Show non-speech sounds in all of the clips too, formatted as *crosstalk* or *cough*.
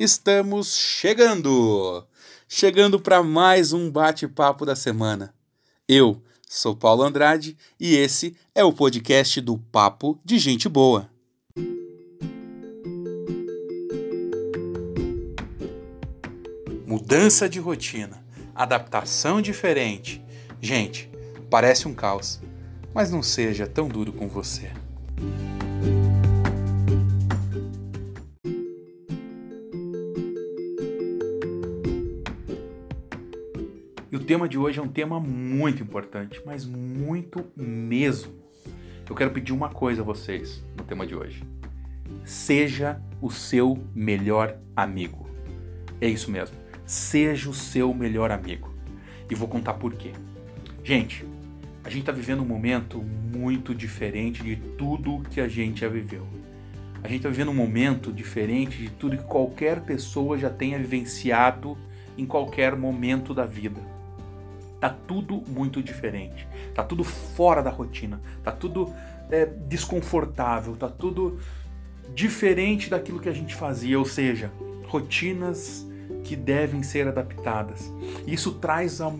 estamos chegando! Chegando para mais um bate-papo da semana. Eu sou Paulo Andrade e esse é o podcast do Papo de Gente Boa. Mudança de rotina, adaptação diferente. Gente, parece um caos, mas não seja tão duro com você. Tema de hoje é um tema muito importante, mas muito mesmo. Eu quero pedir uma coisa a vocês no tema de hoje. Seja o seu melhor amigo. É isso mesmo. Seja o seu melhor amigo. E vou contar por quê. Gente, a gente está vivendo um momento muito diferente de tudo que a gente já viveu. A gente está vivendo um momento diferente de tudo que qualquer pessoa já tenha vivenciado em qualquer momento da vida. Tá tudo muito diferente. Tá tudo fora da rotina. Tá tudo é, desconfortável. Tá tudo diferente daquilo que a gente fazia. Ou seja, rotinas que devem ser adaptadas. Isso traz a,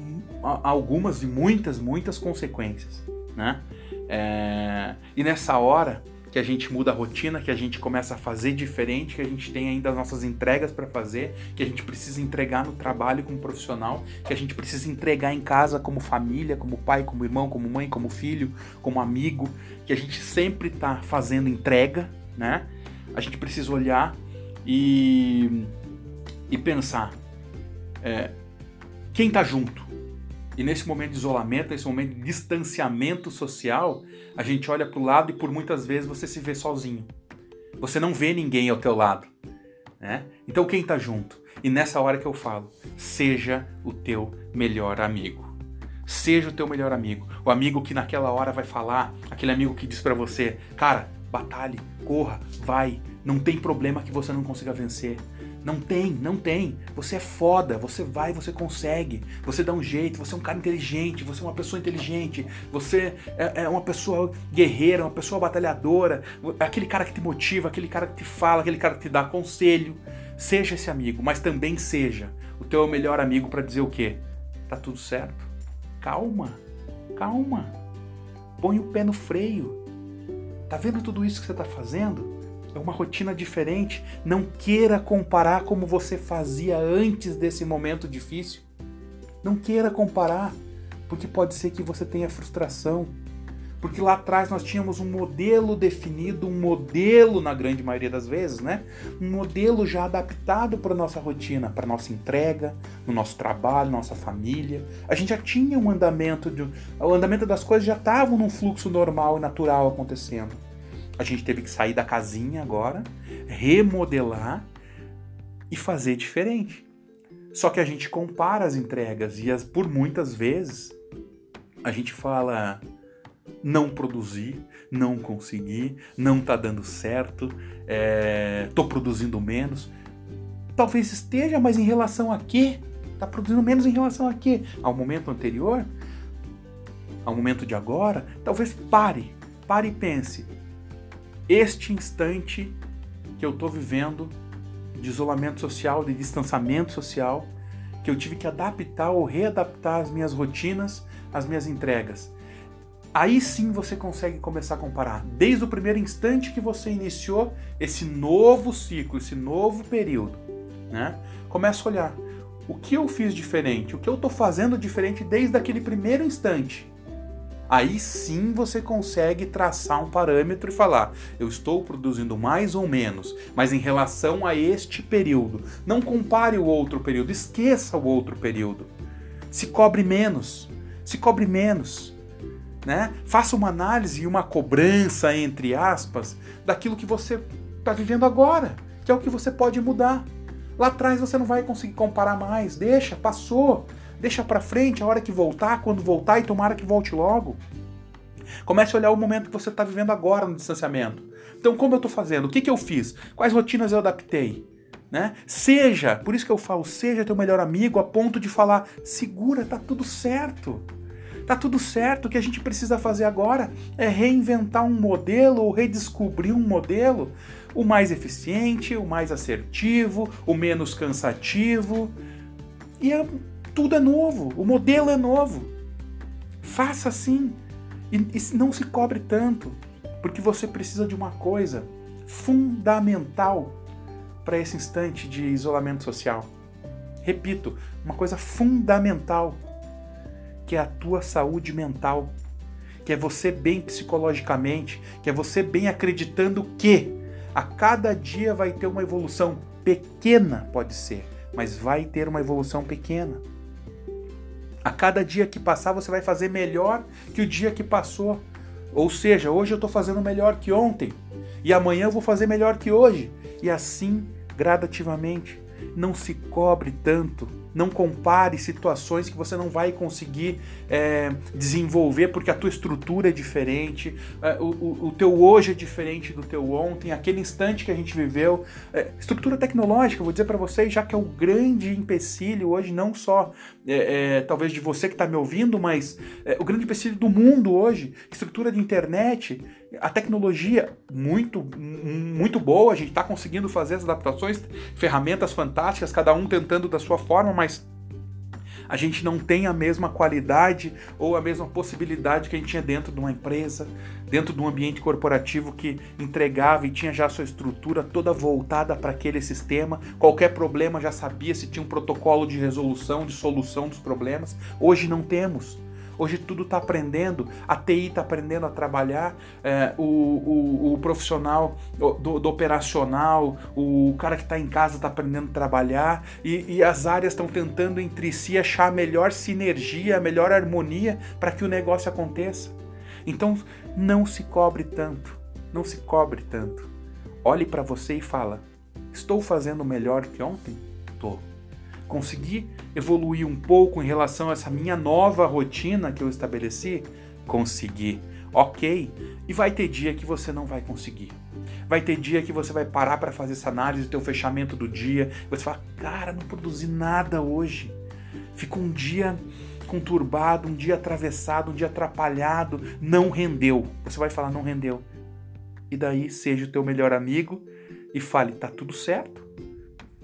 a, algumas e muitas, muitas consequências. Né? É, e nessa hora que a gente muda a rotina, que a gente começa a fazer diferente, que a gente tem ainda as nossas entregas para fazer, que a gente precisa entregar no trabalho como profissional, que a gente precisa entregar em casa como família, como pai, como irmão, como mãe, como filho, como amigo, que a gente sempre está fazendo entrega, né? A gente precisa olhar e, e pensar é, quem está junto, e nesse momento de isolamento, nesse momento de distanciamento social, a gente olha para o lado e por muitas vezes você se vê sozinho. Você não vê ninguém ao teu lado. Né? Então quem está junto? E nessa hora que eu falo, seja o teu melhor amigo. Seja o teu melhor amigo. O amigo que naquela hora vai falar, aquele amigo que diz para você, cara, batalhe, corra, vai, não tem problema que você não consiga vencer. Não tem, não tem. Você é foda, você vai, você consegue. Você dá um jeito, você é um cara inteligente, você é uma pessoa inteligente, você é, é uma pessoa guerreira, uma pessoa batalhadora, é aquele cara que te motiva, aquele cara que te fala, aquele cara que te dá conselho. Seja esse amigo, mas também seja o teu melhor amigo para dizer o quê? Tá tudo certo. Calma, calma. Põe o pé no freio. Tá vendo tudo isso que você tá fazendo? É uma rotina diferente. Não queira comparar como você fazia antes desse momento difícil. Não queira comparar, porque pode ser que você tenha frustração. Porque lá atrás nós tínhamos um modelo definido, um modelo na grande maioria das vezes, né? Um modelo já adaptado para nossa rotina, para nossa entrega, no nosso trabalho, nossa família. A gente já tinha um andamento de, o andamento das coisas já estava num fluxo normal e natural acontecendo. A gente teve que sair da casinha agora, remodelar e fazer diferente. Só que a gente compara as entregas e as, por muitas vezes a gente fala não produzir, não conseguir, não tá dando certo, é, tô produzindo menos. Talvez esteja, mas em relação a quê? Tá produzindo menos em relação a quê? Ao momento anterior? Ao momento de agora? Talvez pare, pare e pense este instante que eu estou vivendo de isolamento social, de distanciamento social, que eu tive que adaptar ou readaptar as minhas rotinas, as minhas entregas. Aí sim você consegue começar a comparar. Desde o primeiro instante que você iniciou esse novo ciclo, esse novo período, né? Começa a olhar o que eu fiz diferente, o que eu estou fazendo diferente desde aquele primeiro instante aí sim você consegue traçar um parâmetro e falar: eu estou produzindo mais ou menos, mas em relação a este período. Não compare o outro período, esqueça o outro período. Se cobre menos, se cobre menos. Né? Faça uma análise e uma cobrança, entre aspas, daquilo que você está vivendo agora, que é o que você pode mudar. Lá atrás você não vai conseguir comparar mais, deixa, passou. Deixa para frente a hora que voltar, quando voltar e tomara que volte logo. Comece a olhar o momento que você está vivendo agora no distanciamento. Então, como eu estou fazendo? O que, que eu fiz? Quais rotinas eu adaptei? Né? Seja, por isso que eu falo, seja teu melhor amigo a ponto de falar, segura, tá tudo certo. Tá tudo certo. O que a gente precisa fazer agora é reinventar um modelo ou redescobrir um modelo, o mais eficiente, o mais assertivo, o menos cansativo. E é, tudo é novo, o modelo é novo. Faça assim e, e não se cobre tanto, porque você precisa de uma coisa fundamental para esse instante de isolamento social. Repito, uma coisa fundamental, que é a tua saúde mental, que é você bem psicologicamente, que é você bem acreditando que a cada dia vai ter uma evolução pequena, pode ser, mas vai ter uma evolução pequena. A cada dia que passar, você vai fazer melhor que o dia que passou. Ou seja, hoje eu estou fazendo melhor que ontem, e amanhã eu vou fazer melhor que hoje, e assim gradativamente. Não se cobre tanto não compare situações que você não vai conseguir é, desenvolver porque a tua estrutura é diferente, é, o, o, teu hoje é diferente do teu ontem, aquele instante que a gente viveu. É, estrutura tecnológica, vou dizer para vocês, já que é o grande empecilho hoje, não só é, é, talvez de você que está me ouvindo, mas é, o grande empecilho do mundo hoje, estrutura de internet, a tecnologia muito muito boa, a gente está conseguindo fazer as adaptações, ferramentas fantásticas, cada um tentando da sua forma, mas a gente não tem a mesma qualidade ou a mesma possibilidade que a gente tinha dentro de uma empresa, dentro de um ambiente corporativo que entregava e tinha já a sua estrutura toda voltada para aquele sistema. Qualquer problema já sabia se tinha um protocolo de resolução, de solução dos problemas. Hoje não temos. Hoje tudo está aprendendo, a TI está aprendendo a trabalhar, é, o, o, o, profissional do, do, operacional, o cara que está em casa está aprendendo a trabalhar e, e as áreas estão tentando entre si achar a melhor sinergia, a melhor harmonia para que o negócio aconteça. Então não se cobre tanto, não se cobre tanto. Olhe para você e fala: estou fazendo melhor que ontem? Estou Consegui evoluir um pouco em relação a essa minha nova rotina que eu estabeleci? Consegui. Ok. E vai ter dia que você não vai conseguir. Vai ter dia que você vai parar para fazer essa análise do teu fechamento do dia. Você fala, cara, não produzi nada hoje. Ficou um dia conturbado, um dia atravessado, um dia atrapalhado, não rendeu. Você vai falar, não rendeu. E daí seja o teu melhor amigo e fale, tá tudo certo.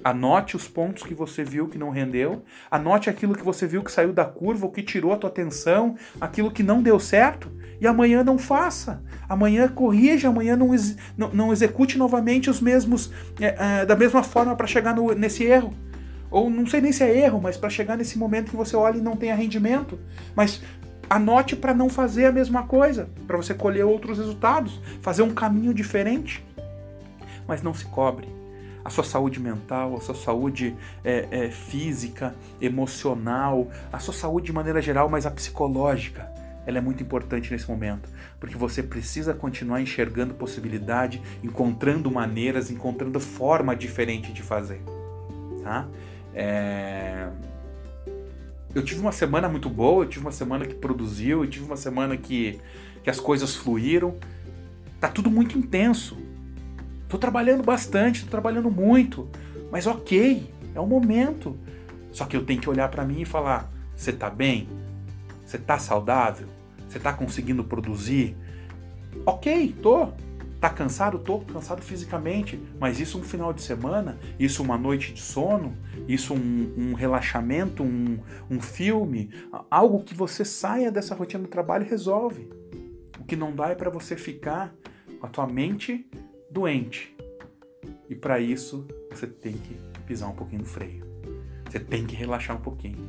Anote os pontos que você viu que não rendeu, anote aquilo que você viu que saiu da curva, o que tirou a tua atenção, aquilo que não deu certo, e amanhã não faça. Amanhã corrija, amanhã não, ex não, não, execute novamente os mesmos, é, é, da mesma forma para chegar no, nesse erro. Ou não sei nem se é erro, mas para chegar nesse momento que você olha e não tenha rendimento. Mas anote para não fazer a mesma coisa, para você colher outros resultados, fazer um caminho diferente. Mas não se cobre a sua saúde mental, a sua saúde é, é, física, emocional, a sua saúde de maneira geral, mas a psicológica. Ela é muito importante nesse momento, porque você precisa continuar enxergando possibilidade, encontrando maneiras, encontrando forma diferente de fazer. Tá? É... Eu tive uma semana muito boa, eu tive uma semana que produziu, eu tive uma semana que, que as coisas fluíram. Tá tudo muito intenso, Tô trabalhando bastante, tô trabalhando muito, mas ok, é o momento. Só que eu tenho que olhar para mim e falar: você tá bem? Você tá saudável? Você tá conseguindo produzir? Ok, tô. Tá cansado? Tô cansado fisicamente, mas isso um final de semana, isso uma noite de sono, isso um, um relaxamento, um, um filme, algo que você saia dessa rotina do trabalho e resolve. O que não dá é para você ficar com a tua mente doente. E para isso você tem que pisar um pouquinho no freio. Você tem que relaxar um pouquinho,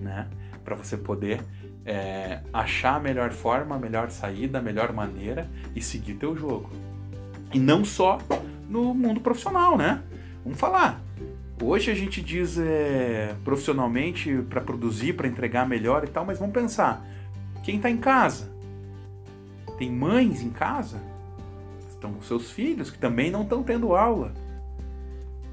né? Para você poder é, achar a melhor forma, a melhor saída, a melhor maneira e seguir teu jogo. E não só no mundo profissional, né? Vamos falar. Hoje a gente diz é, profissionalmente para produzir, para entregar melhor e tal, mas vamos pensar. Quem está em casa? Tem mães em casa? Estão com seus filhos que também não estão tendo aula.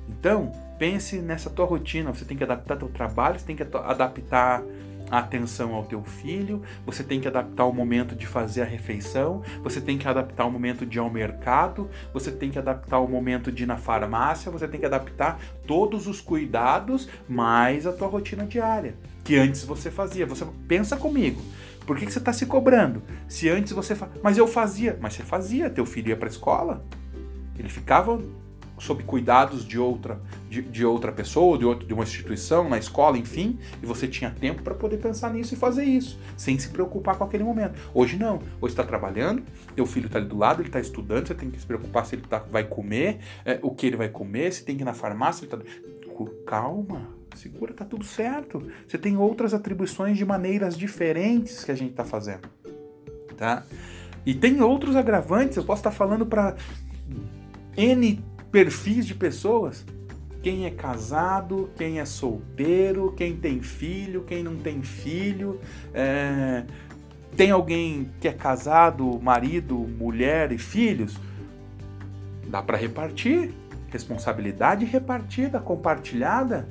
Então, pense nessa tua rotina, você tem que adaptar teu trabalho, você tem que adaptar a atenção ao teu filho, você tem que adaptar o momento de fazer a refeição, você tem que adaptar o momento de ir ao mercado, você tem que adaptar o momento de ir na farmácia, você tem que adaptar todos os cuidados mais a tua rotina diária, que antes você fazia. Você pensa comigo, Por que, que você está se cobrando? Se antes você. Fa... Mas eu fazia. Mas você fazia. Teu filho ia para a escola. Ele ficava sob cuidados de outra, de, de outra pessoa, de, outro, de uma instituição, na escola, enfim, e você tinha tempo para poder pensar nisso e fazer isso, sem se preocupar com aquele momento. Hoje não. Hoje está trabalhando, teu filho está ali do lado, ele está estudando, você tem que se preocupar se ele tá, vai comer, é, o que ele vai comer, se tem que ir na farmácia, ele tá... Calma, segura, tá tudo certo. Você tem outras atribuições de maneiras diferentes que a gente está fazendo, tá? E tem outros agravantes, eu posso estar tá falando para N perfis de pessoas. Quem é casado, quem é solteiro, quem tem filho, quem não tem filho. É... Tem alguém que é casado, marido, mulher e filhos? Dá para repartir. Responsabilidade repartida, compartilhada.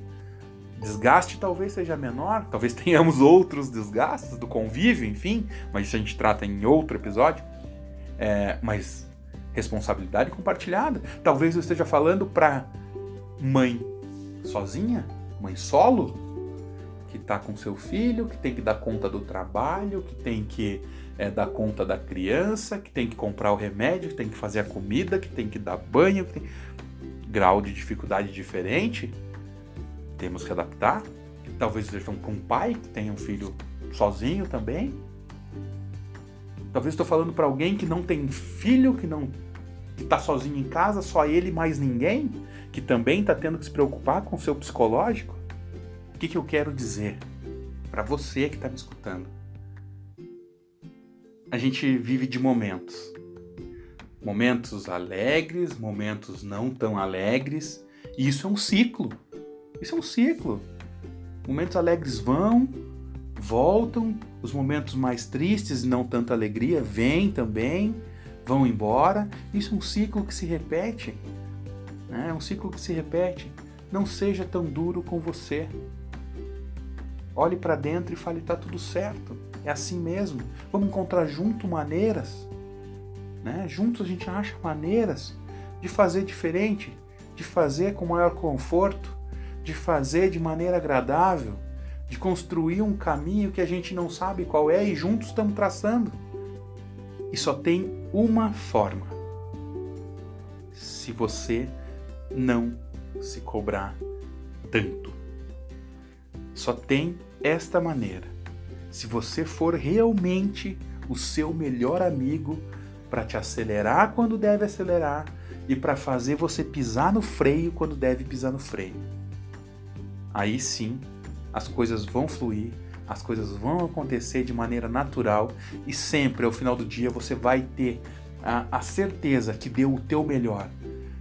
Desgaste talvez seja menor, talvez *laughs* tenhamos outros desgastes do convívio, enfim, mas isso a gente trata em outro episódio. É, mas responsabilidade compartilhada. Talvez eu esteja falando para mãe sozinha, mãe solo, que está com seu filho, que tem que dar conta do trabalho, que tem que é, dar conta da criança, que tem que comprar o remédio, que tem que fazer a comida, que tem que dar banho, que tem... grau de dificuldade diferente, temos que adaptar. Talvez seja para um pai que tem um filho sozinho também. Talvez estou falando para alguém que não tem filho, que não que está sozinho em casa, só ele mais ninguém, que também está tendo que se preocupar com o seu psicológico. O que, que eu quero dizer para você que está me escutando? A gente vive de momentos. Momentos alegres, momentos não tão alegres, e isso é um ciclo. Isso é um ciclo. Momentos alegres vão, voltam, os momentos mais tristes não tanta alegria vêm também, vão embora. Isso é um ciclo que se repete. Né? É um ciclo que se repete. Não seja tão duro com você. Olhe para dentro e fale: está tudo certo. É assim mesmo. Vamos encontrar junto maneiras. Né? Juntos a gente acha maneiras de fazer diferente, de fazer com maior conforto, de fazer de maneira agradável de construir um caminho que a gente não sabe qual é e juntos estamos traçando. E só tem uma forma. Se você não se cobrar tanto. Só tem esta maneira. Se você for realmente o seu melhor amigo para te acelerar quando deve acelerar e para fazer você pisar no freio quando deve pisar no freio. Aí sim as coisas vão fluir, as coisas vão acontecer de maneira natural e sempre ao final do dia você vai ter a, a certeza que deu o teu melhor.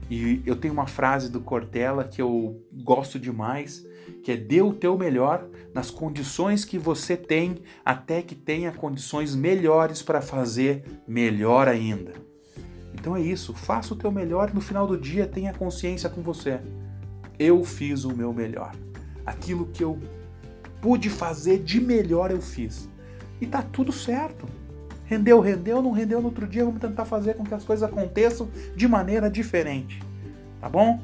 E eu tenho uma frase do Cortella que eu gosto demais, que é dê o teu melhor nas condições que você tem, até que tenha condições melhores para fazer melhor ainda. Então é isso, faça o teu melhor e no final do dia tenha consciência com você. Eu fiz o meu melhor. Aquilo que eu pude fazer de melhor eu fiz. E tá tudo certo. Rendeu, rendeu, não rendeu no outro dia, vamos tentar fazer com que as coisas aconteçam de maneira diferente. Tá bom?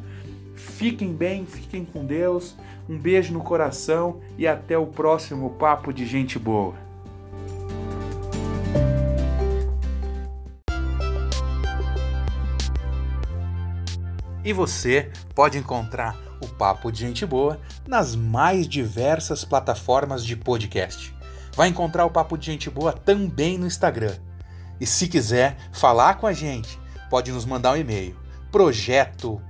Fiquem bem, fiquem com Deus. Um beijo no coração e até o próximo papo de gente boa. E você pode encontrar o Papo de Gente Boa nas mais diversas plataformas de podcast. Vai encontrar o Papo de Gente Boa também no Instagram. E se quiser falar com a gente, pode nos mandar um e-mail projeto